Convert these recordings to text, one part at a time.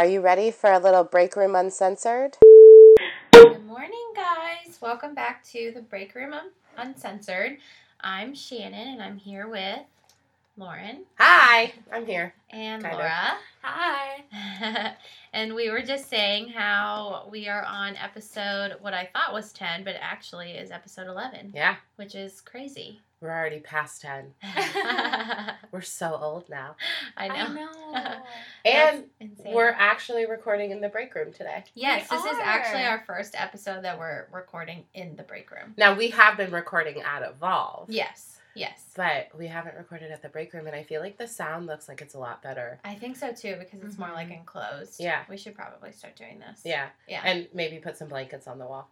Are you ready for a little break room uncensored? Good morning, guys. Welcome back to the Break Room Uncensored. I'm Shannon, and I'm here with Lauren Hi, I'm here. and Kind of. Laura. Hi. and we were just saying how we are on episode what I thought was 10, but actually is episode 11, Yeah, which is crazy. we're already past 10. We're so old now. I know. And That's insane. we're actually recording in the break room today. Yes, We this is actually our first episode that we're recording in the break room. Now, we have been recording at Evolve. Yes, yes. But we haven't recorded at the break room, and I feel like the sound looks like it's a lot better. I think so too because it's more like Mhm. enclosed. Yeah. We should probably start doing this. Yeah. Yeah. And maybe put some blankets on the wall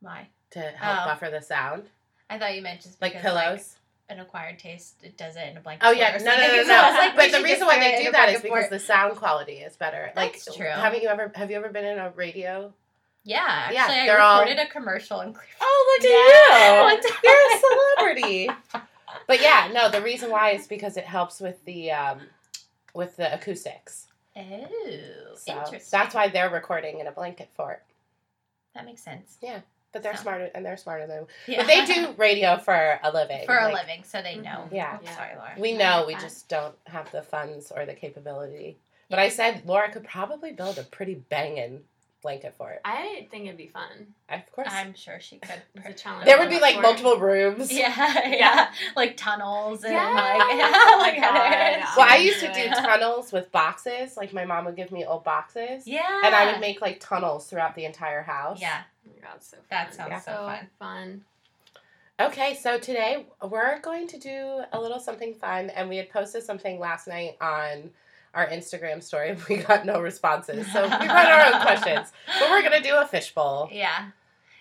Why? to help Oh. buffer the sound. I thought you meant just Like pillows. an acquired taste it does it in a blanket. Oh yeah, no, no, no, no. Like, but the reason why they do that is because the sound quality is better. That's like, true. Haven't you ever have you ever been in a radio? yeah, actually, Yeah, I they're all- recorded a commercial in Cleveland. Oh, look Yeah. at you! You're a celebrity. But yeah, no. The reason why is because it helps with the um, with the acoustics. Oh, So interesting. that's why they're recording in a blanket fort. that makes sense. Yeah, but they're So- smarter and they're smarter than. Yeah. But they do radio for a living. for a living, so they know. Mhm. Yeah. Oops, Sorry, Laura. We know we just don't have the funds or the capability. But I said Laura could probably build a pretty banging blanket fort. I think it'd be fun. Of course. I'm sure she could. It's a challenge. there would be like For- multiple rooms. Yeah, yeah, Yeah. like tunnels and Yeah. like, Oh like God. Well, I used to do tunnels with boxes. Like my mom would give me old boxes. Yeah, And I would make like tunnels throughout the entire house. Yeah, Oh my god, so fun. That sounds Yeah. so so fun. fun. Okay, so today we're going to do a little something fun, and we had posted something last night on our Instagram story. We got no responses, so we wrote our own questions. But we're gonna do a fishbowl. Yeah.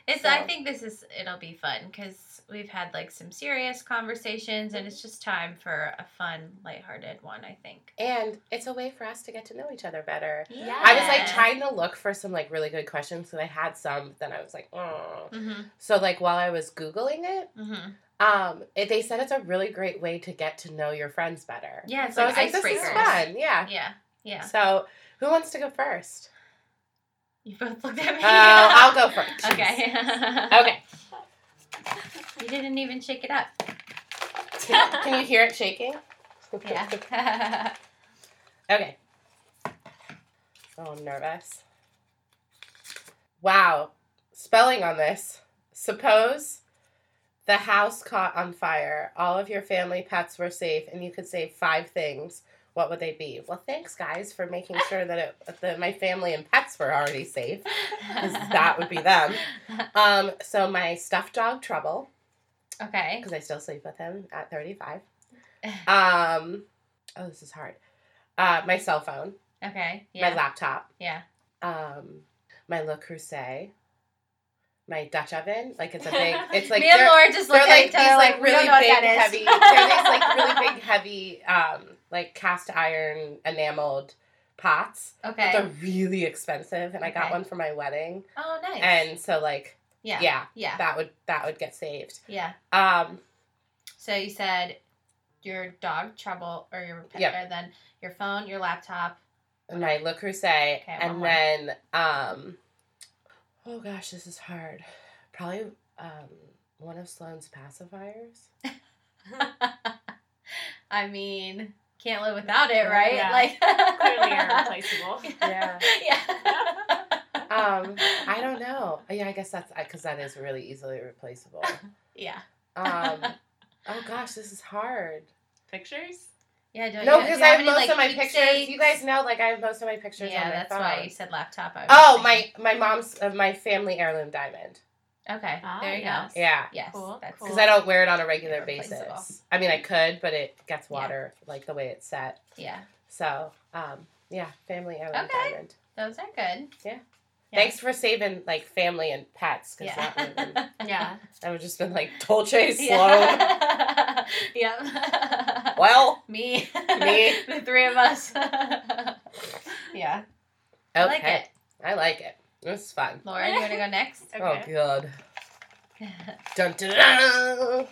It's I think this is it'll be fun because we've had like some serious conversations and it's just time for a fun, lighthearted one, I think. And it's a way for us to get to know each other better. Yeah. I was like trying to look for some like really good questions, so I had some. Then I was like, oh. Mm-hmm. So like while I was googling it, Mm-hmm. Um, it, they said it's a really great way to get to know your friends better. Yeah, so like I was like, this is fun. Yeah. Yeah. Yeah. So who wants to go first? You both looked at me. Uh, I'll go first. Okay. Okay. You didn't even shake it up. Can, can you hear it shaking? Yeah. okay. Oh, I'm nervous. Wow. Spelling on this. Suppose the house caught on fire, all of your family pets were safe, and you could save five things. What would they be? Well, thanks, guys, for making sure that, it, that my family and pets were already safe. 'cause that would be them. Um, so my stuffed dog Trouble, Okay. because I still sleep with him at 35. Um, oh, this is hard. Uh, my cell phone, Okay. Yeah. my laptop, Yeah. um, my Le Creuset, my Dutch oven. Like it's a big. It's like Me and they're, Laura just look like these like like really don't know what big heavy. They're these like really big heavy, um, like cast iron enameled pots. Okay. They're really expensive, and I got one for my wedding. oh, nice. And so like yeah. yeah, Yeah. that would that would get saved. Yeah. Um, So you said your dog trouble or your pet, Yep. or then your phone, your laptop. my Le Creuset, Okay, and then um, oh gosh, this is hard. Probably um, one of Sloane's pacifiers. I mean, can't live without it, right? Yeah. Like Clearly irreplaceable. Yeah. yeah. Um, I don't know. Yeah, I guess that's because that is really easily replaceable. yeah. Um, oh gosh, this is hard. Pictures? Yeah. Don't No, you, because do I you have any, most like, of my pictures. You guys know, like I have most of my pictures Yeah, on my that's phone. why you said laptop. I Oh, thinking. my my mom's uh, my family heirloom diamond. Okay, Ah, there you yes. go. Yeah, Yes, Cool, that's cool. because I don't wear it on a regular basis. I mean, I could, but it gets Yeah. water like the way it's set. yeah. So, um, yeah, family heirloom Okay. diamond. Those are good. Yeah. Yeah. Thanks for saving like family and pets, because Yeah. that would have been, Yeah. that would just been like Dolce Sloan. Yeah. yep. Well, me. Me. the three of us. yeah. okay, I like it. I like it. This is fun. Laura, you want to go next? Oh Okay. god. Dun, dun, dun.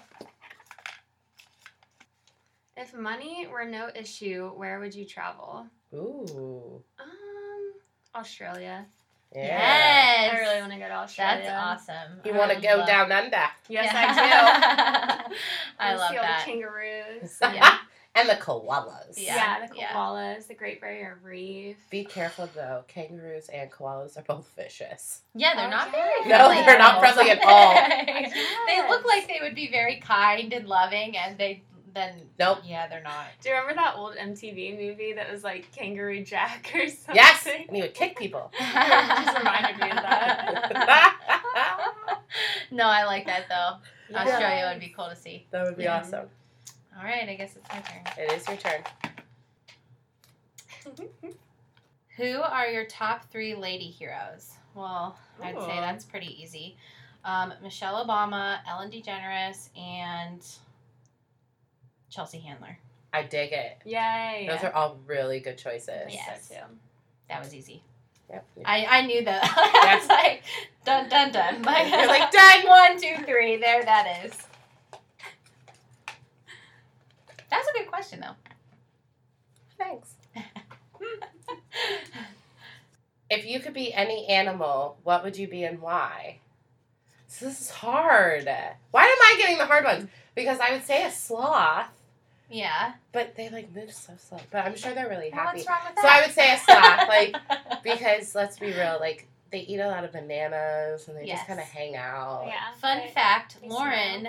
If money were no issue, where would you travel? Ooh. Um, Australia. Yeah. Yes. I really want to go to Australia. That's awesome. You want to go love- down under. Yes, I do. I love see all that. the kangaroos. Yeah. and the koalas. Yeah. Yeah, the yeah. koalas, the Great Barrier Reef. Be careful though. Kangaroos and koalas are both vicious. Yeah, they're Oh, not yeah. very No, they're not friendly at all. they look like they would be very kind and loving, and they then Nope. yeah, they're not. Do you remember that old MTV movie that was like Kangaroo Jack or something? Yes, and he would kick people. Just reminded me of that. no, I like that though. Yes. Australia would be cool to see. that would be Yeah. awesome. All right, I guess it's my turn. It is your turn. Who are your top three lady heroes? Well, I'd say that's pretty easy. Um, Michelle Obama, Ellen DeGeneres, and Chelsea Handler. I dig it. Yay. Those are all really good choices. Yes. so. That was easy. Yep. I, I knew that. I was like, dun dun dun. Like, You're like, done. One, two, three. There that is. That's a good question, though. Thanks. If you could be any animal, what would you be and why? So this is hard. Why am I getting the hard ones? Because I would say a sloth, yeah. but they like move so slow. But I'm sure they're really Well, happy. what's wrong with that? So I would say a sloth, like because let's be real, like they eat a lot of bananas and they Yes. just kind of hang out. Yeah. Fun right. fact: They Lauren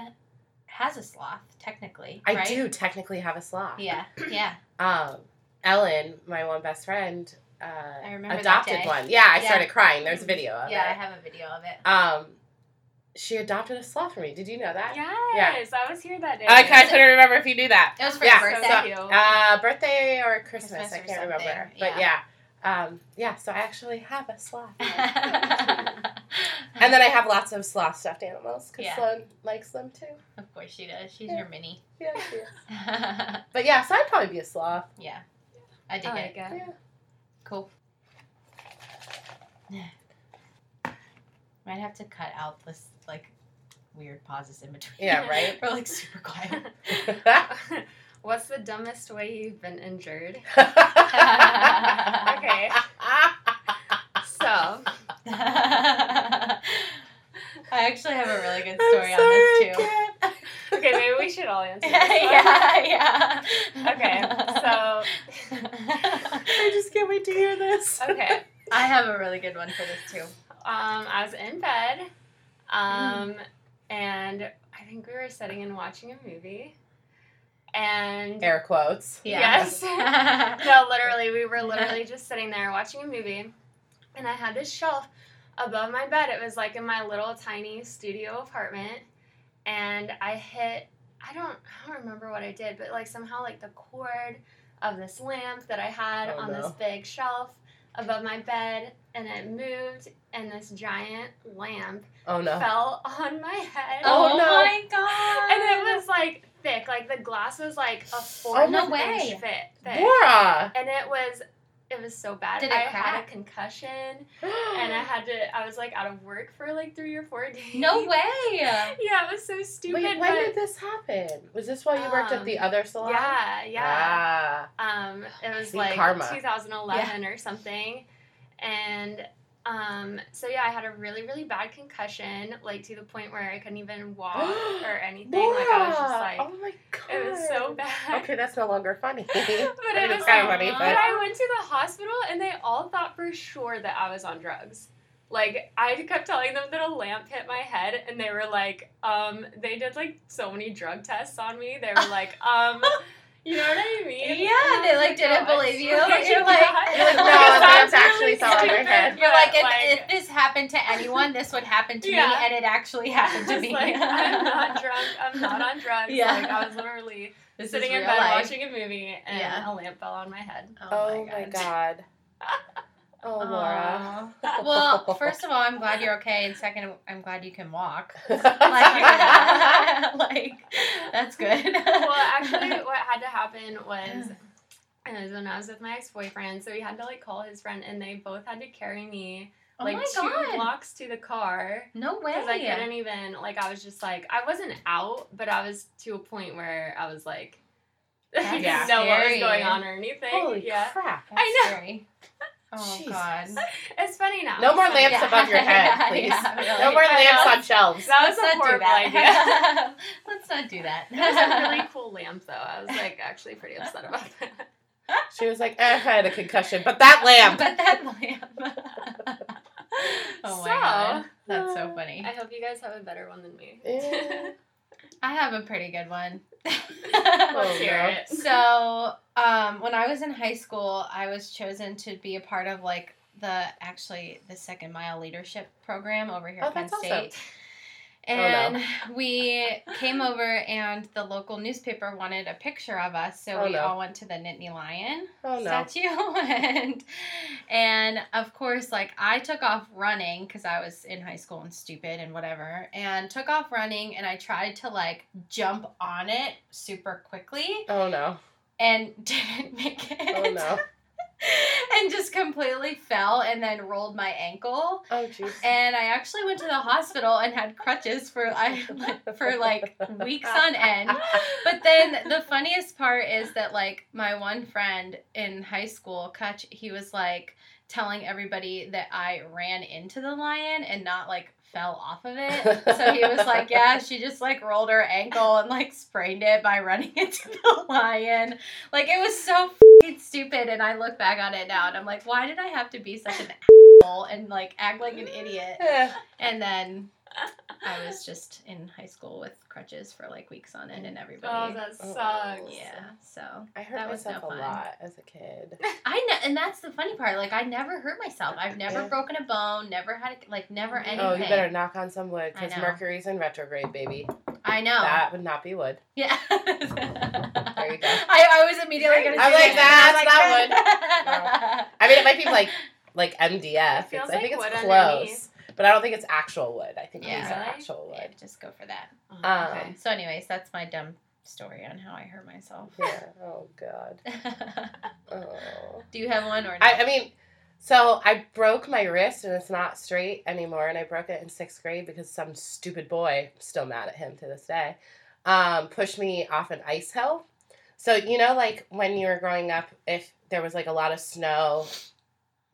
has a sloth, technically. I right? do technically have a sloth. Yeah, yeah. Um, Ellen, my one best friend, uh, I remember that adopted day. one. Yeah, I Yeah. started crying. There's a video of Yeah, I have a video of it. Um, she adopted a sloth for me. Did you know that? Yes, I was here that day. I, I couldn't remember if you knew that. It was for Yeah, your so birthday. cute. Uh, birthday or Christmas, Christmas I or can't remember. But yeah. Um, yeah, so I actually have a sloth. and then I have lots of sloth stuffed animals because Yeah. Sloan likes them too. of course she does. She's Yeah. your mini. Yeah, she is. But yeah, so I'd probably be a sloth. Yeah. I dig I it. like it. Yeah. Cool. Might have to cut out this like weird pauses in between. Yeah, right? We're like super quiet. What's the dumbest way you've been injured? okay. So, I actually have a really good story on this too. okay, maybe we should all answer yeah, yeah. Okay, so I just can't wait to hear this. okay, I have a really good one for this too. um, I was in bed, um, and I think we were sitting and watching a movie, and Air quotes. Yes. Yeah. no, literally, we were literally just sitting there watching a movie, and I had this shelf above my bed. It was like in my little tiny studio apartment, and I hit. I don't. I don't remember what I did, but like somehow like the cord of this lamp that I had Oh, on this big shelf above my bed, and it moved, and this giant lamp Oh no. fell on my head. Oh, oh, no. my god. And it was like thick, like the glass was like a fourth Oh, no inch way. fit thick Laura. and it was it was so bad. Did it I had a concussion and I had to I was like out of work for like three or four days. No way. Yeah, it was so stupid. Wait, when but did this happen? Was this while you worked at the Um, other salon? yeah, yeah. Ah. Um it was See, like karma. 2011 or something. And um so yeah, I had a really, really bad concussion, like to the point where I couldn't even walk or anything. Like I was just like oh my god. it was so bad. Okay, that's no longer funny. But I mean, it was kind of funny, But but I went to the hospital and they all thought for sure that I was on drugs. Like I kept telling them that a lamp hit my head and they were like, um, they did like so many drug tests on me. They were like, um, you know what I mean? Yeah, And they, was like, didn't "No, believe you. swear You're like- You're like, no, that's that's actually really fell on my stupid, head. You're like, if, like, if this happened to anyone, this would happen to Yeah. me, and it actually happened to was me. like, I'm not drunk. I'm not on drugs. Yeah. Like I was literally this sitting in bed life. watching a movie and Yeah. a lamp fell on my head. Oh my oh god. Oh, Laura. Well, first of all, I'm glad you're okay, and second, I'm glad you can walk. Like, like that's good. well, actually, what had to happen was, was when I was with my ex boyfriend, so he had to like call his friend, and they both had to carry me oh like two god, blocks to the car no way. because I couldn't even like I was just like I wasn't out, but I was to a point where I was like. I didn't know what was going on or anything. Holy yeah. crap. I know. Scary. Oh Jeez. God. It's funny now. No more lamps Yeah. above your head, please. yeah, really. No more lamps on shelves. That was Let's a horrible idea. Let's not do that. It was a really cool lamp, though. I was like actually pretty upset about that. She was like, eh, I had a concussion, but that lamp. But that lamp. oh my So, god, that's so funny. I hope you guys have a better one than me. Eh. I have a pretty good one. Oh, Let's hear it. So, um, when I was in high school, I was chosen to be a part of like the actually the second mile leadership program over here Oh, at Penn that's State. awesome. Oh, and we came over, and the local newspaper wanted a picture of us, so Oh, we no. all went to the Nittany Lion Oh no. statue, and and of course, like I took off running because I was in high school and stupid and whatever, and took off running, and I tried to like jump on it super quickly, Oh no. and didn't make it. Oh no. and just completely fell and then rolled my ankle Oh jeez. and I actually went to the hospital and had crutches for I for like weeks on end. But then the funniest part is that like my one friend in high school, Kutch, he was like telling everybody that I ran into the lion and not like fell off of it. So he was like, "Yeah, she just like rolled her ankle and like sprained it by running into the lion." Like it was so fing stupid and I look back on it now and I'm like, "Why did I have to be such an asshole and like act like an idiot?" And then I was just in high school with crutches for like weeks on end, and everybody. Oh, that Oh. sucks. yeah, so I hurt That was no myself a fun. lot as a kid. I know, and that's the funny part. Like I never hurt myself. I've never Yeah. broken a bone. Never had a, like never oh, anything. Oh, you better knock on some wood because. Mercury's in retrograde, baby. I know. That would not be wood. yeah. There you go. I, I was immediately gonna. I'm say like, that. that's not I mean, it might be like like MDF. It feels It's- I think like it's close, underneath. But I don't think it's actual wood. I think Yeah. these are actual Yeah, wood. just go for that. Oh, okay. Um, So, anyways, that's my dumb story on how I hurt myself. Yeah. Oh God. Oh. Do you have one or? I, I mean, so I broke my wrist and it's not straight anymore, and I broke it in sixth grade because some stupid boy, I'm still mad at him to this day, um, pushed me off an ice hill. So you know, like when you were growing up, if there was like a lot of snow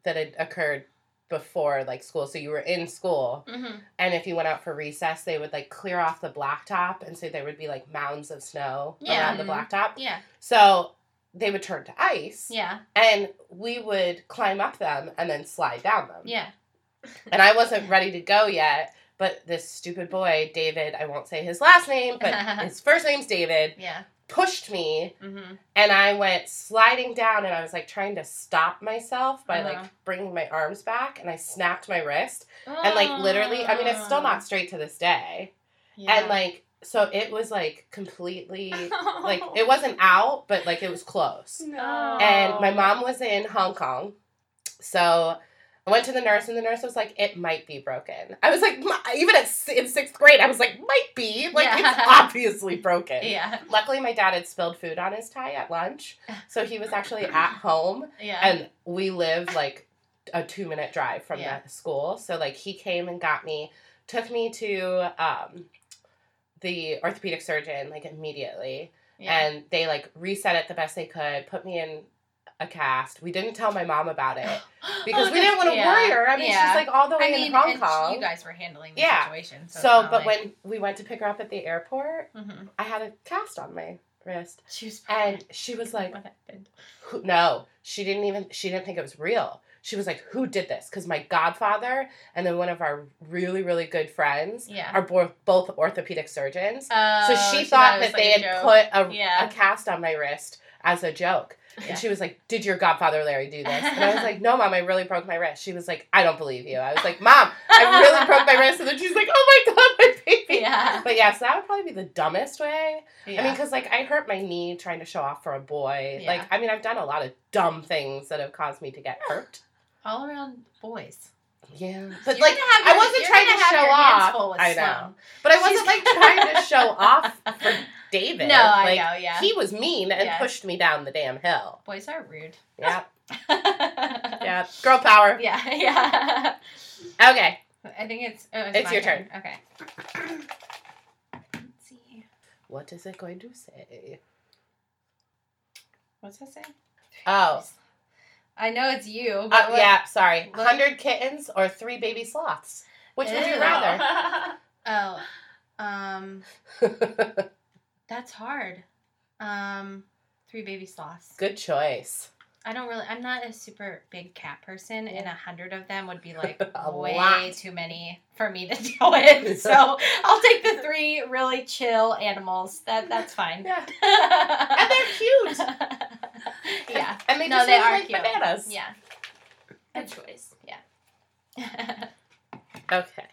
that had occurred before like school, so you were in school, hmm and if you went out for recess, they would like clear off the blacktop, and so there would be like mounds of snow Yeah. around the Mhm. blacktop. Yeah. So they would turn to ice Yeah. and we would climb up them and then slide down them. Yeah. And I wasn't ready to go yet, but this stupid boy, David, I won't say his last name, but his first name's David, Yeah. Pushed me hmm and I went sliding down and I was like trying to stop myself by Uh-huh. like bringing my arms back and I snapped my wrist and like literally, I mean it's still not straight to this day. Yeah. And like so it was like completely like it wasn't out, but like it was close. No. And my mom was in Hong Kong. So I went to the nurse, and the nurse was like, "It might be broken." I was like, even at in sixth grade, I was like, "Might be like Yeah. it's obviously broken." Yeah. Luckily, my dad had spilled food on his tie at lunch, so he was actually at home, Yeah. and we live like a two minute drive from Yeah. the school. So like he came and got me, took me to um, the orthopedic surgeon like immediately yeah. and they like reset it the best they could, put me in a cast. We didn't tell my mom about it because Oh, we didn't want to yeah. worry her. I mean, Yeah. she's like all the way I mean, in Hong Kong. you guys were handling the Yeah. situation. So, so, but like, when we went to pick her up at the airport, Mhm. I had a cast on my wrist, she was and she was like, what happened? who, "No, she didn't even. She didn't think it was real." She was like, "Who did this?" Because my godfather and then one of our really, really good friends Yeah. are both both orthopedic surgeons. Oh, So she thought it was that they had put a, Yeah. a cast on my wrist as a joke. Yeah. And she was like, Did your godfather Larry do this? And I was like, No, mom, I really broke my wrist. She was like, I don't believe you. I was like, Mom, I really broke my wrist. And then she's like, Oh my God, my baby. Yeah. But yeah, so that would probably be the dumbest way. Yeah. I mean, because like I hurt my knee trying to show off for a boy. Yeah. Like, I mean, I've done a lot of dumb things that have caused me to get hurt. all around boys. Yeah. But You're like, gonna I wasn't trying gonna show off. I know. But I wasn't like trying to show off for David. No, I know. Yeah. He was mean and Yeah. pushed me down the damn hill. Boys are rude. Yeah. yeah. Girl power. Yeah. Yeah. Okay. I think it's. Oh, It's my your Okay. Let's see. What is it going to say? What's that say? Oh. I know it's you. But Uh, what- yeah, sorry. what- 100 kittens or three baby sloths? Which would you rather? Oh, um, that's hard. Um, three baby sloths. Good choice. I don't really. I'm not a super big cat person, and a hundred of them would be like way lot. too many for me to deal with. So I'll take the three really chill animals. That that's fine. Yeah. And they're cute. yeah. And they No, just they are like cute. bananas. Yeah. Good choice. Yeah. okay.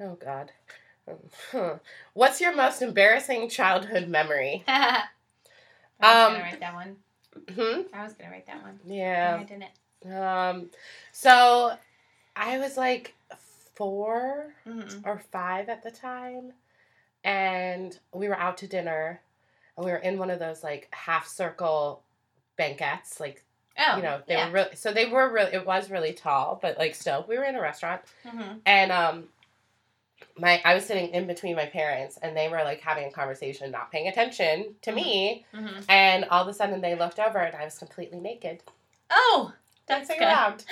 Oh, God. What's your most embarrassing childhood memory? I was Um, gonna write that one. Hmm? I was gonna write that one. Yeah. I didn't. Um, so I was like four Mhm. or five at the time, and we were out to dinner, and we were in one of those like half circle banquettes, like Oh, you know they yeah. were really so they were really it was really tall, but like still we were in a restaurant, Mhm. and um. My, I was sitting in between my parents, and they were like having a conversation, not paying attention to me. Mhm. And all of a sudden, they looked over, and I was completely naked, Oh, that's dancing around.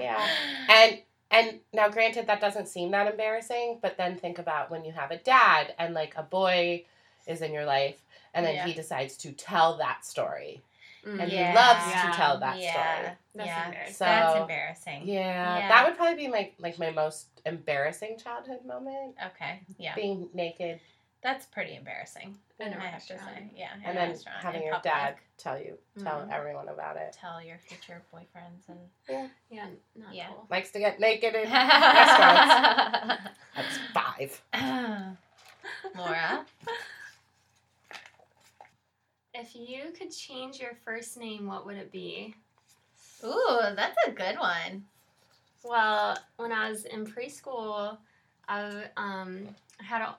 Yeah. And and now granted that doesn't seem that embarrassing, but then think about when you have a dad and like a boy is in your life and then Yeah. he decides to tell that story. And Yeah. he loves Yeah. to tell that yeah. story. That's yeah. embarrassing. So That's embarrassing. Yeah, Yeah. That would probably be my like my most embarrassing childhood moment. Okay. Yeah. Being naked That's pretty embarrassing. In a I have to say. Yeah. and then having your public. dad tell you tell Mhm. everyone about it. tell your future boyfriends and Yeah, not Yeah. cool. Likes to get naked in restaurants. That's five. Laura. If you could change your first name, what would it be? Ooh, that's a good one. Well, when I was in preschool, I um had a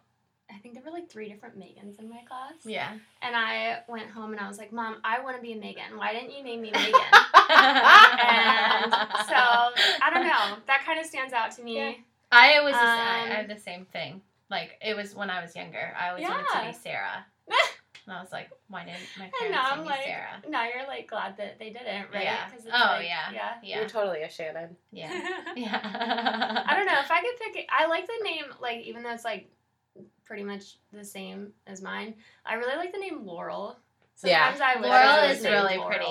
I think there were like three different Megans in my class. Yeah. And I went home and I was like, Mom, I want to be a Megan. Why didn't you name me Megan? and so I don't know. That kind of stands out to me. Yeah. I was. the sa- I Um, I had the same thing. Like it was when I was younger. I always wanted to be Sarah, and I was like, why didn't my And parents now name I'm me like, Sarah? now you're like glad that they didn't, right? Yeah. 'Cause Oh, like, yeah. yeah. Yeah. You're totally a Shannon. Yeah. Yeah. I don't know if I could pick. it I like the name, like even though it's like pretty much the same as mine. I really like the name Laurel. Yeah. I wish Laurel is really Laurel. pretty.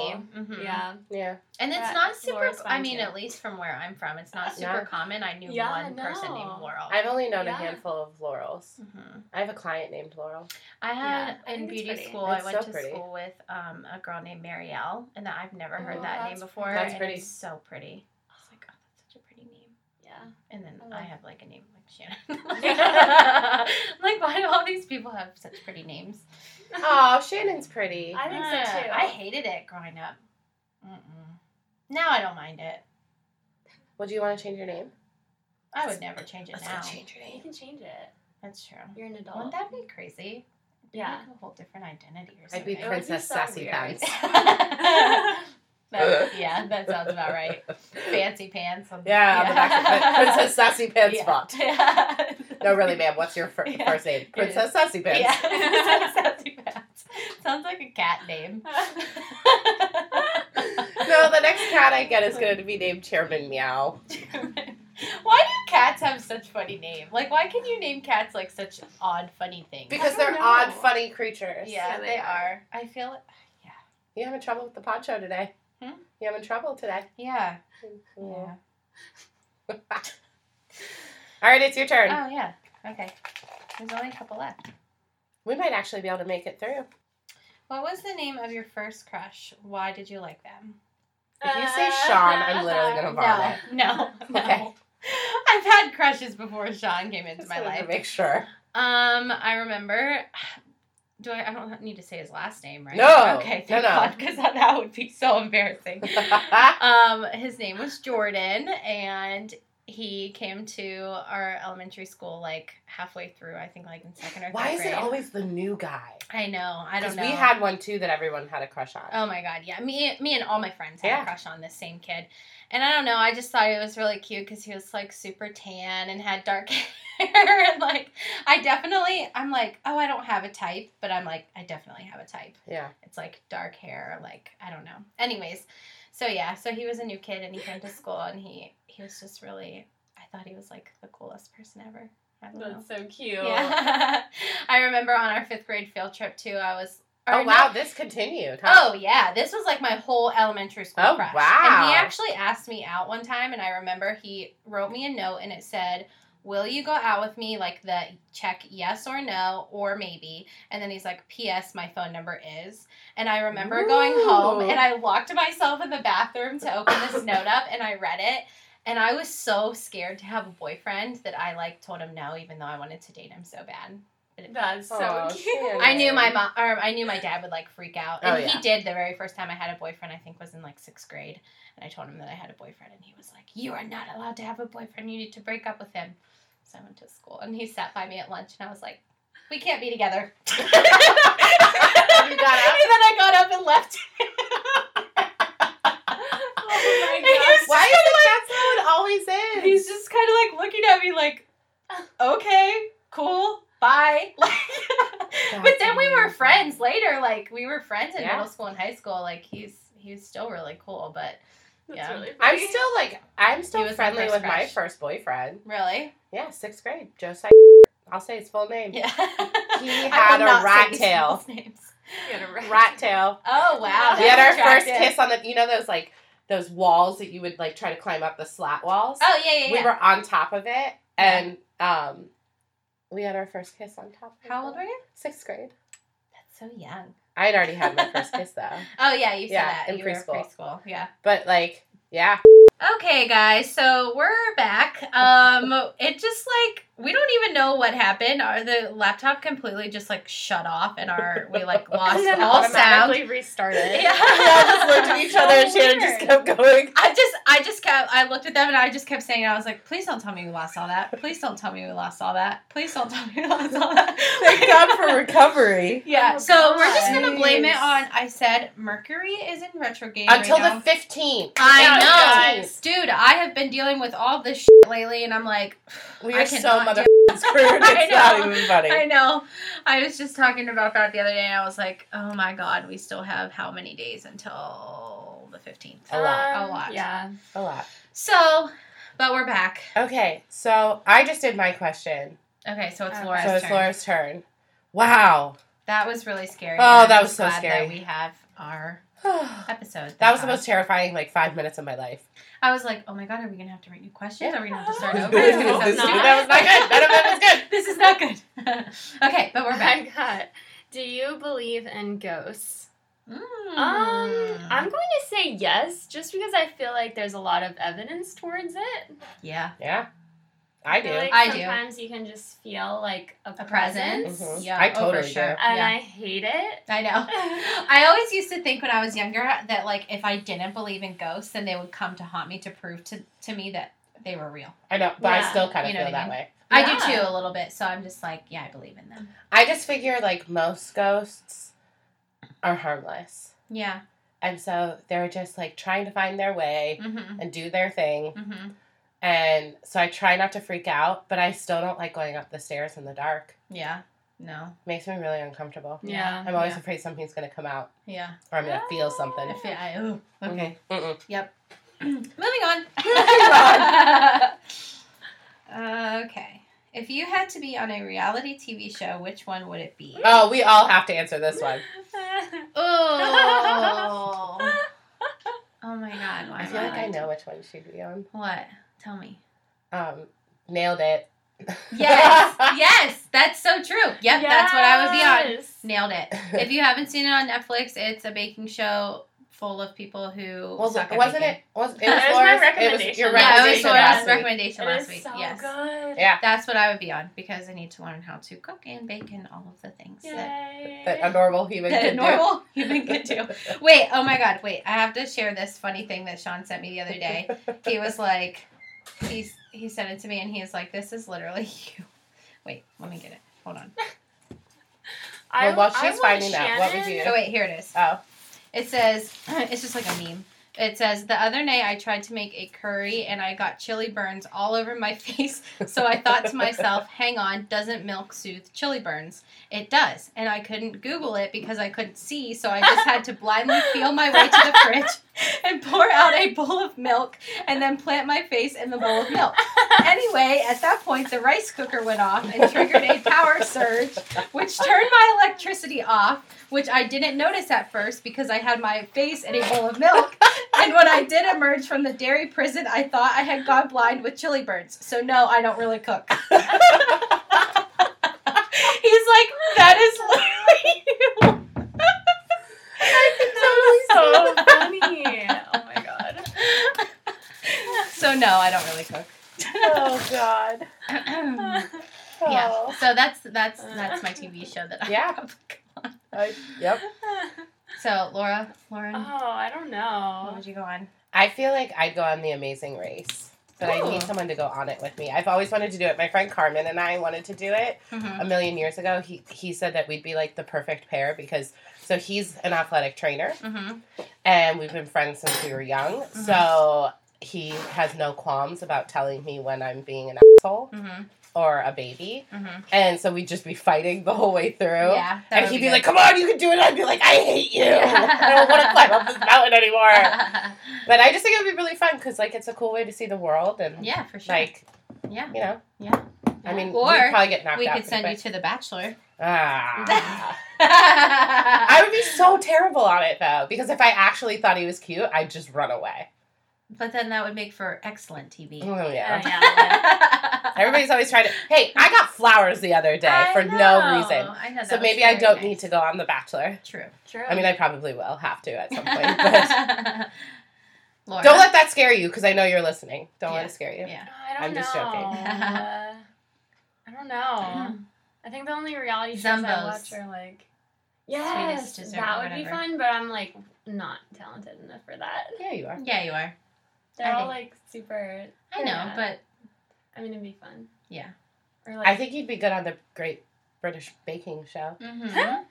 Mhm. Yeah. Yeah. And it's That- not super. I mean, too. at least from where I'm from, it's not super Yeah. common. I knew Yeah, one person named Laurel. I've only known a handful of Laurels. hmm I have a client named Laurel. I had Yeah, I in think beauty pretty. school. It's I went so to pretty. school with um, a girl named Marielle, and that I've never heard Oh, that name before. that's and pretty. It's so pretty. I was like, oh, that's such a pretty name. Yeah. And then I I have like a name like Shannon. Like, why do all these people have such pretty names? Oh, Shannon's pretty. I think so Uh, too. I hated it growing up. Mm-mm. Now I don't mind it. Well, do you want to change your name? I would never change it Let's now. change your name. You can change it. That's true. You're an adult. Wouldn't that be crazy? It'd be Yeah. like a whole different identity or I'd something. be It would be Princess so Sassy. Pants. That- yeah, that sounds about right. Fancy pants. on- Yeah, on the back of it. Princess Sassy Pants yeah. font. Yeah. No, really, ma'am. What's your fir- Yeah. first name? Princess. Sassy Pants. Yeah, Princess Sassy Pants. Sounds like a cat name. No, the next cat I get is going to be named Chairman Meow. why do cats have such funny names? Like, why can you name cats like such odd, funny things? Because they're don't odd, funny creatures. yeah, Yeah, they, they are. are. I feel Yeah. You having trouble with the pod show today? Hmm? You having trouble today? yeah. Yeah. Yeah. All right, it's your turn. Oh yeah. Okay. There's only a couple left. we might actually be able to make it through. What was the name of your first crush? Why did you like them? If you say Sean, I'm literally gonna vomit. No, no, no. Okay. I've had crushes before Sean came into Just my wanted to life. make sure. Um, I remember. Do I? I don't need to say his last name, right? No, Okay, no, thank no. God, because that, that would be so embarrassing. um, his name was Jordan, and he came to our elementary school like halfway through. I think like in second or third Why is grade. it always the new guy? I know. I don't know. we had one too that everyone had a crush on. Oh my god, yeah. Me, me, and all my friends had Yeah. a crush on this same kid, and I don't know. I just thought it was really cute because he was like super tan and had dark hair, and like I definitely, I'm like, oh, I don't have a type, but I'm like, I definitely have a type. Yeah. It's like dark hair, like I don't know. Anyways, so yeah, so he was a new kid and he came to school and he he was just really. I thought he was like the coolest person ever. I don't know. That's so cute. Yeah, I remember on our fifth grade field trip too. I was. Oh wow, this continued. Huh? Oh yeah, this was like my whole elementary school Oh, crush. wow. And he actually asked me out one time, and I remember he wrote me a note, and it said, "Will you go out with me?" Like the check yes or no or maybe, and then he's like, "P.S. My phone number is." And I remember going home, and I locked myself in the bathroom to open this note up, and I read it. And I was so scared to have a boyfriend that I like told him no, even though I wanted to date him so bad. That's so Aw, cute. Shannon. I knew my mom, or I knew my dad would like freak out, oh, and Oh, yeah. he did. The very first time I had a boyfriend, I think was in like sixth grade, and I told him that I had a boyfriend, and he was like, "You are not allowed to have a boyfriend. You need to break up with him." So I went to school, and he sat by me at lunch, and I was like, "We can't be together." you got up? And then I got up and left. Oh And he my was Why is just it that's how it always is? He's just kind of like looking at me like, okay, cool, bye. Like, but then we were friends later. Like we were friends in Yeah. middle school and high school. Like he's he's still really cool. But That's Yeah. really I'm still like I'm still He was my friendly first with my first boyfriend. really, Yeah, sixth grade. Josiah. I'll say his full name. yeah. He had a rat tail. people's had a rat. Rat tail. Oh wow. we had our that's first kiss on the you know those like those walls that you would like try to climb up the slat walls. Oh yeah yeah yeah. We were on top of it and um we had our first kiss on top How old were you? Sixth grade. That's so young. I had already had my first kiss though. Oh yeah, you said Yeah, that in you preschool. preschool. Yeah. But like, yeah. Okay, guys, so we're back. Um, it just like we don't even know what happened. Our the laptop completely just like shut off, and our we like lost And then all sound. automatically restarted. Yeah. Yeah, I just looked at each So other and Shannon just kept going. I just, I just kept, I looked at them and I just kept saying, I was like, please don't tell me we lost all that. Please don't tell me we lost all that. Please don't tell me we lost all that. Thank God for recovery. Yeah, Oh, so we're just gonna blame it on. I said Mercury is in retrograde Until right the 15th. I know, guys. dude. I have been dealing with all this shit lately, and I'm like, We I are so cannot do- motherfucking screwed. I It's not know. even funny. I know. I was just talking about that the other day, and I was like, oh my god, we still have how many days until the 15th? A lot. A lot. Um, Yeah. A lot. So, but we're back. Okay, so I just did my question. Okay, so it's Okay. Laura's so it's turn. Laura's turn. Wow. That was really scary. Oh, and that I'm was so glad scary. That we have our episode. that episode. was the most terrifying like five minutes of my life. God. I was like, oh my god, are we gonna have to write new questions? Yeah. Are we gonna have to start over? I Because hope not. That was not good. None of it was good. this is not good. okay, but we're back. I got. Do you believe in ghosts? Mm. Um, I'm going to say yes, just because I feel like there's a lot of evidence towards it. yeah, Yeah, I do. like I do. sometimes you can just feel like a, a presence. Mhm. Yeah, I oh, for totally sure. do. and yeah. I hate it. I know. I always used to think when I was younger that like if I didn't believe in ghosts, then they would come to haunt me to prove to, to me that they were real. I know, but I still kind of you know feel that mean. way. I do too a little bit, so I'm just like, yeah, I believe in them. I just figure like most ghosts are harmless. Yeah. And so they're just like trying to find their way Mm-hmm. and do their thing. Mm-hmm. And so I try not to freak out, but I still don't like going up the stairs in the dark. Yeah. No. makes me really uncomfortable. Yeah. I'm always Yeah. afraid something's going to come out Yeah. or I'm going to feel ah, something. I feel, I, ooh, okay. Mm-hmm. Mm-mm. Moving on. Moving okay. If you had to be on a reality TV show, which one would it be? Oh, we all have to answer this one. Oh. oh my god. Why I feel like I know which one she'd be on. What? Tell me. Um, nailed it. Yes. yes. That's so true. Yep. That's what I would be on. Nailed it. If you haven't seen it on Netflix, it's a baking show full of people who Well, suck wasn't baking. it? Was, it was, It was my Laura's- It was recommendation. your Yeah, Yeah, it was recommendation Laura's last week. recommendation last week. so yes. good. Yeah, That's what I would be on because I need to learn how to cook and bake and all of the things that, Yay. that a normal human that a can do. normal human could do. Wait, oh my god, wait. I have to share this funny thing that Sean sent me the other day. He was like, he's he sent it to me and he's like, "This is literally you." Wait, let me get it. Hold on. I, Well, while she's want finding that, what would Shannon- you- Oh wait, here it is. Oh. It says it's just like a meme. It says the other day I tried to make a curry and I got chili burns all over my face. So I thought to myself, "Hang on, doesn't milk soothe chili burns?" It does, and I couldn't Google it because I couldn't see. So I just had to blindly feel my way to the fridge and pour out a bowl of milk and then plant my face in the bowl of milk. Anyway, at that point, the rice cooker went off and triggered a power surge, which turned my electricity off, which I didn't notice at first because I had my face in a bowl of milk. And when I did emerge from the dairy prison, I thought I had gone blind with chili burns. So, no, I don't really cook. He's like, that is literally you. So funny. Oh my god. So, no, I don't really cook. oh God. yeah. Oh. So that's that's that's my TV show that I Yeah. have. I- yep. So Laura, Lauren, Oh, I don't know. what would you go on? I feel like I'd go on the Amazing Race, but I need someone to go on it with me. I've always wanted to do it. My friend Carmen and I wanted to do it Mm-hmm. a million years ago. He he said that we'd be like the perfect pair because so he's an athletic trainer Mm-hmm. and we've been friends since we were young. So he has no qualms about telling me when I'm being an asshole Mm-hmm. Or a baby. Mm-hmm. And so we'd just be fighting the whole way through. Yeah. And he'd be good. like, "Come on, you can do it." I'd be like, "I hate you. I don't want to climb up this mountain anymore." But I just think it would be really fun because, like, it's a cool way to see the world and, yeah, for sure. like, yeah. you know. Yeah. I mean, Or we'd probably get knocked We out. could send pretty you to The Bachelor. Ah. I would be so terrible on it though, because if I actually thought he was cute, I'd just run away. But then that would make for excellent TV. Oh yeah. Oh, yeah. Everybody's always trying to. Hey, I got flowers the other day I for know. no reason. I know. that So maybe I don't nice. need to go on The Bachelor. True. True. I mean, I probably will have to at some point. But Laura. don't let that scare you, because I know you're listening. Don't Yeah. let it scare you. Yeah. I don't I'm just know. joking. Uh, I don't know. I think the only reality shows I watch are like yes, that would be fun, but I'm like not talented enough for that. Yeah, you are. Yeah, you are. They're I all think- like super. I know, Yeah. but I mean, it'd be fun. Yeah. Or like I think you'd be good on the Great British Baking Show. mhm.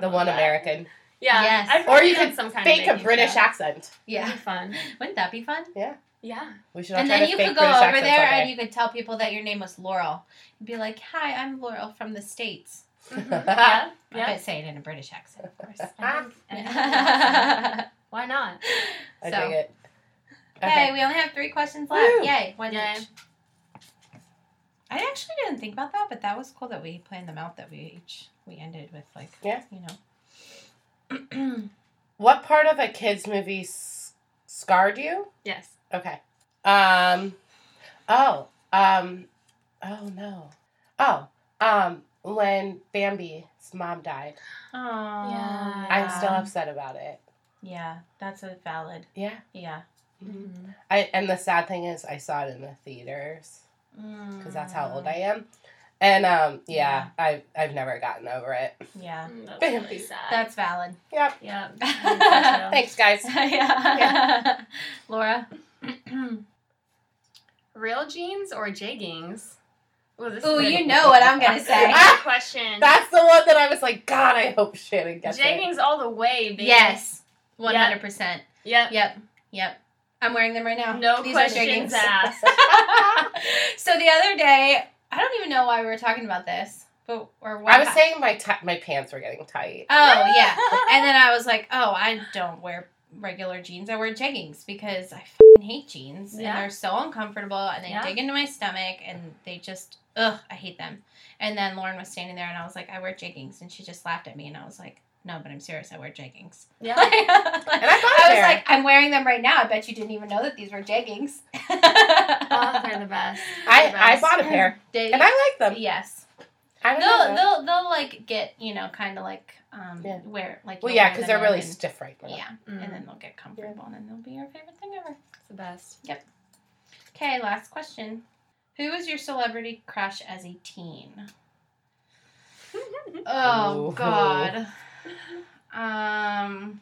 The one that. American. Yeah. Yes. I'd Or you could some kind Fake of a British show. accent. yeah. It'd be fun. Wouldn't that be fun? Yeah. Yeah. We should And then you could go British over there and you could tell people that your name was Laurel. You'd be like, "Hi, I'm Laurel from the states." Mhm. Yeah. I Yeah. bet say it in a British accent, of course. I think- I think that's awesome. Why not? I So- dig it. Okay, we only have three questions left. Woo. Yay! One Yay. each. I actually didn't think about that, but that was cool that we planned them out. That we each we ended with like Yeah. you know. What part of a kids movie s- scarred you? Yes. Okay. Um. Oh. Um. Oh no. Oh. Um. When Bambi's mom died, Oh Yeah. I'm still upset about it. Yeah, that's a valid. Yeah. Yeah. Mm-hmm. I and the sad thing is, I saw it in the theaters because that's how old I am. And um, yeah, I I've never gotten over it. Yeah, Mm, That's really sad. that's valid. Yep. yeah. I think so, too. Thanks, guys. yeah. Laura. Real jeans or jeggings? Ooh, this Ooh, you know what I'm gonna say. Good question. That's the one that I was like, God, I hope Shannon gets it. jeggings all the way, baby. yes, one hundred percent. Yep. Yep, yep. I'm wearing them right now. No These are questions asked. so the other day, I don't even know why we were talking about this, but or what I was hap- saying my ti my pants were getting tight. Oh yeah, and then I was like, oh, I don't wear regular jeans. I wear jeggings because I fing hate jeans Yeah. and they're so uncomfortable and they Yeah. dig into my stomach and they just ugh, I hate them. And then Lauren was standing there and I was like, I wear jeggings, and she just laughed at me and I was like. No, but I'm serious. I wear jeggings. Yeah. and I I'm wearing them right now. I bet you didn't even know that these were jeggings. oh, they're the best. I They're the I bought a pair They- and I like them. yes, I they'll they'll they'll like get you know kind of like um Yeah. wear like Well, yeah, because they're really and- stiff right now. yeah, Mm, and then they'll get comfortable and then they'll be your favorite thing ever. it's the best. Yep. Okay, last question. Who was your celebrity crush as a teen? Oh Ooh. God. Um,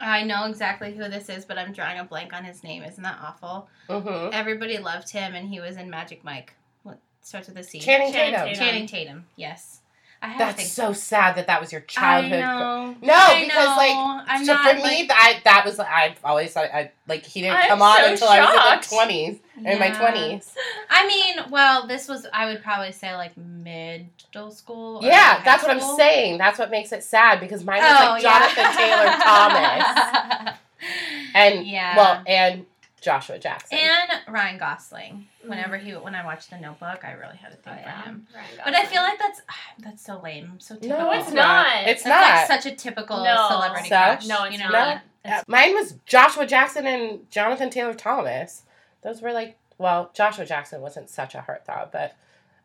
I know exactly who this is, but I'm drawing a blank on his name. Isn't that awful? Mm-hmm. Everybody loved him, and he was in Magic Mike. What starts with a C? Channing Channing Tatum. Tatum. Channing Tatum. Yes. I have That's so sad that that was your I childhood. know. No, because, like, I'm so not, for me, like- that that was I've always thought I like he didn't I'm come on so until I was in shocked. the twenties in my twenties. I mean, well, this was I would probably say like middle school. or Yeah, that's what I'm saying. That's what makes it sad because mine was Oh, like Jonathan yeah. Taylor Thomas and yeah, well and Joshua Jackson. and Ryan Gosling. Whenever he when I watched The Notebook, I really had to Oh, yeah. for him. But I feel like that's that's so lame. So typical. no, it's not. It's That's not. like such a typical No. celebrity So? crush. No, it's you know? not. Mine was Joshua Jackson and Jonathan Taylor Thomas. Those were like well, Joshua Jackson wasn't such a heartthrob, but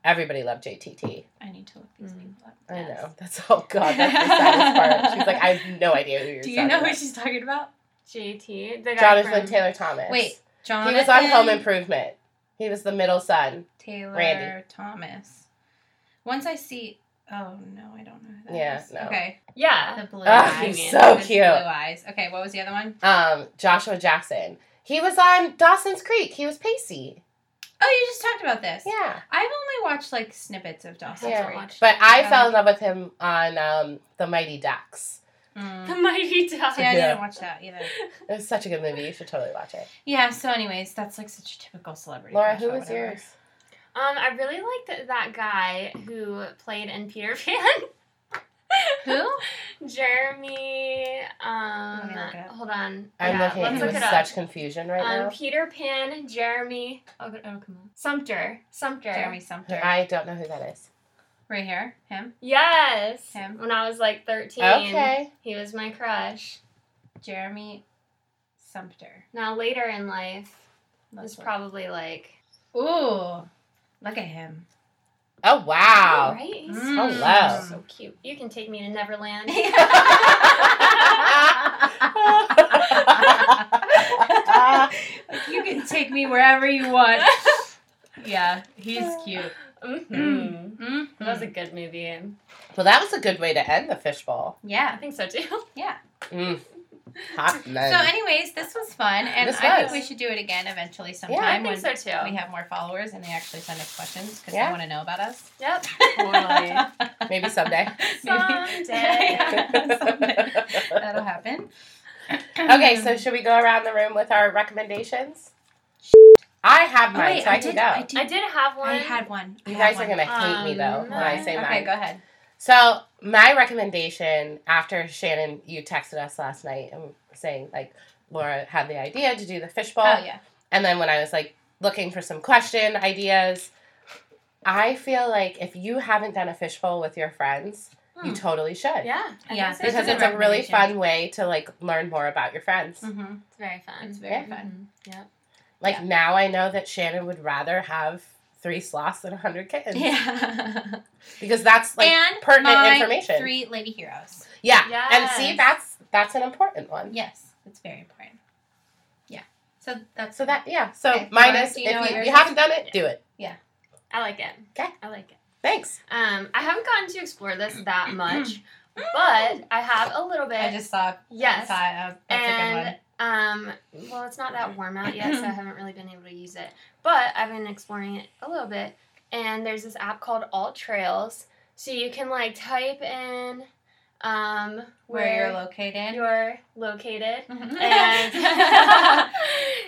everybody loved JTT. I need to look these Mm. people up. I Yes. know. That's oh god, that's the saddest part. She's like, I have no idea who you're Do you talking know who about. she's talking about? JT, the guy Jonathan from, Taylor Thomas. Wait, Jonathan He was on Home Improvement. He was the middle son. Taylor Randy. Thomas. Once I see, oh no, I don't know who that Yeah, is. no. Okay, Yeah. the blue Ah, eyes. he's so His cute. Blue eyes. Okay, what was the other one? Um, Joshua Jackson. He was on Dawson's Creek. He was Pacey. Oh, you just talked about this. Yeah. I've only watched like snippets of Dawson's Yeah. Creek. watched But I fell in love with him on um, The Mighty Ducks. Mm. The Mighty Ducks. See, I Yeah. didn't watch that either. It was such a good movie. You should totally watch it. Yeah. So, anyways, that's like such a typical celebrity. Laura, crush who or was whatever. yours? Um, I really liked that guy who played in Peter Pan. Who? Jeremy. Um, me look it up. hold on. I'm yeah, looking let's at look him it with up. such confusion right um, now. Peter Pan, Jeremy. Oh, oh, come on. Sumpter. Sumpter. Jeremy Sumpter. I don't know who that is. Right here. Him. Yes. Him. When I was like 13. Okay. He was my crush. Jeremy Sumpter. Now, later in life, Let's was probably like. Ooh, look at him. Oh wow. Right? He's Mm. Hello. so cute. You can take me to Neverland. you can take me wherever you want. Yeah, he's cute. Hmm Mm. That was a good movie. well, that was a good way to end the fishbowl. Yeah, I think so too. Mm. Hot men. So, anyways, this was fun, and This I was. think we should do it again eventually sometime I sometime think when so too. we have more followers and they actually send us questions because Yeah. they want to know about us. Yep. Totally. Maybe someday. Someday. Someday. That'll happen. okay, so should we go around the room with our recommendations? I have Oh, mine, wait, so I, I can did, go. I did. I did have one. I had one. You had guys are gonna hate me though Um, when I say okay, mine. Okay, go ahead. So my recommendation after Shannon, you texted us last night and saying like Laura had the idea to do the fishbowl, Oh yeah. and then when I was like looking for some question ideas, I feel like if you haven't done a fishbowl with your friends, you Hmm. totally should. Yeah. I Yeah, so Because is it's a really fun way to like learn more about your friends. Mm-hmm. It's very fun. It's very Yeah. fun. Mhm. Yep. Like Yeah. now I know that Shannon would rather have three sloths than a hundred kittens. Yeah. Because that's like and pertinent my information. Three lady heroes. yeah. And see that's that's an important one. Yes, it's very important. Yeah. So that's So that yeah. So Okay. mine Laura, is do you if you, you haven't done it, do it. Yeah. I like it. Okay. I like it. Thanks. Um, I haven't gotten to explore this that much, but I have a little bit. I just saw. yes. Saw it. Uh, That's a good one. and um, well, it's not that warm out yet, so I haven't really been able to use it. But I've been exploring it a little bit, and there's this app called AllTrails, so you can like type in um Where you're located. you're located. and and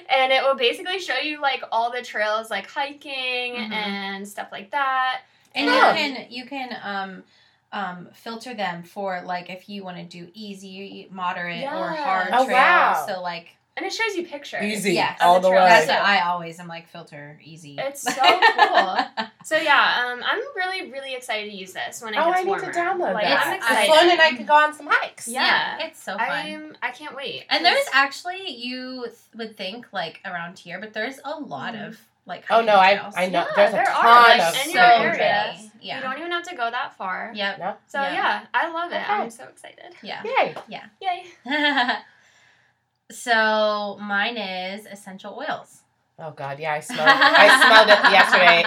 and it will basically show you like all the trails like hiking Mhm. and stuff like that And you can you can um um filter them for like if you want to do easy, moderate, or hard Oh, trails. wow. So like and it shows you pictures Easy. Yes. All the the trails. way. that's what I always am like filter easy. It's so cool. so yeah um, i'm really really excited to use this when it Oh, gets I need to download like, that. i'm It's- excited Sloan and I could go on some hikes. Yeah. it's so fun. i'm i can't wait and there's 'cause- actually you th- would think like around here, but there's a lot Mhm. of like Oh no, I trails. I know. Yeah, there's a there are, ton like, of in so your area. trails. pretty. you don't even have to go that far Yep. No. so Yeah. yeah. i love it Okay. i'm so excited Yeah. Yay. Yeah. Yay so mine is essential oils. Oh god, yeah, I smelled I smelled it yesterday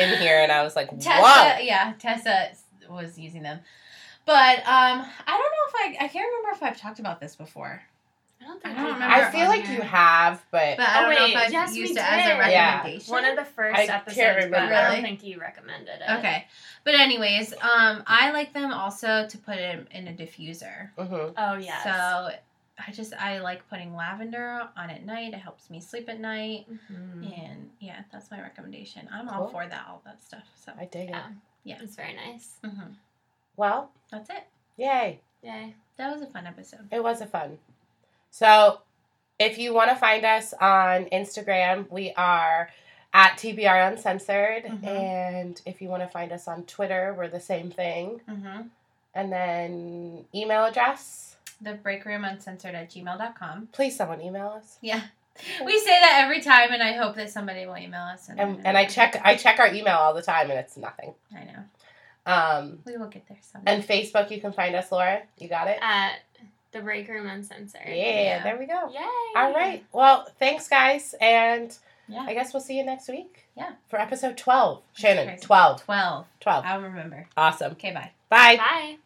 in here and I was like, Tessa, yeah, Tessa was using them, but um, I don't know if I I can't remember if I've talked about this before. Don't think I don't remember I feel like here. you have, but, But I Oh, don't know wait, if I've yes, used we it as a did. Yeah. recommendation. One of the first I can't episodes, but remember. I Really? don't think you recommended it. Okay. But anyways, um, I like them also to put in, in a diffuser. mhm. Oh yes. So I just I like putting lavender on at night. It helps me sleep at night. Mhm. And yeah, that's my recommendation. I'm Cool. all for that, all that stuff. So I dig it. Yeah. Yeah. It's very nice. mhm. Well, that's it. yay. Yay. That was a fun episode. It was a fun. So, if you want to find us on Instagram, we are at TBR Uncensored. Mhm. And if you want to find us on Twitter, we're the same thing. Mm-hmm. And then email address. The break room uncensored at gmail.com. Please, someone email us. Yeah. We say that every time, and I hope that somebody will email us. And, And, and I check I check our email all the time, and it's nothing. I know. Um, We will get there someday. and Facebook, you can find us, Laura. You got it. At the break room uncensored. Yeah, Yeah. there we go. Yay. All right. Well, thanks, guys, and yeah. I guess we'll see you next week. Yeah. For episode twelve, Shannon. crazy. Twelve. 12. 12. I'll remember. Awesome. Okay, bye. Bye. Bye.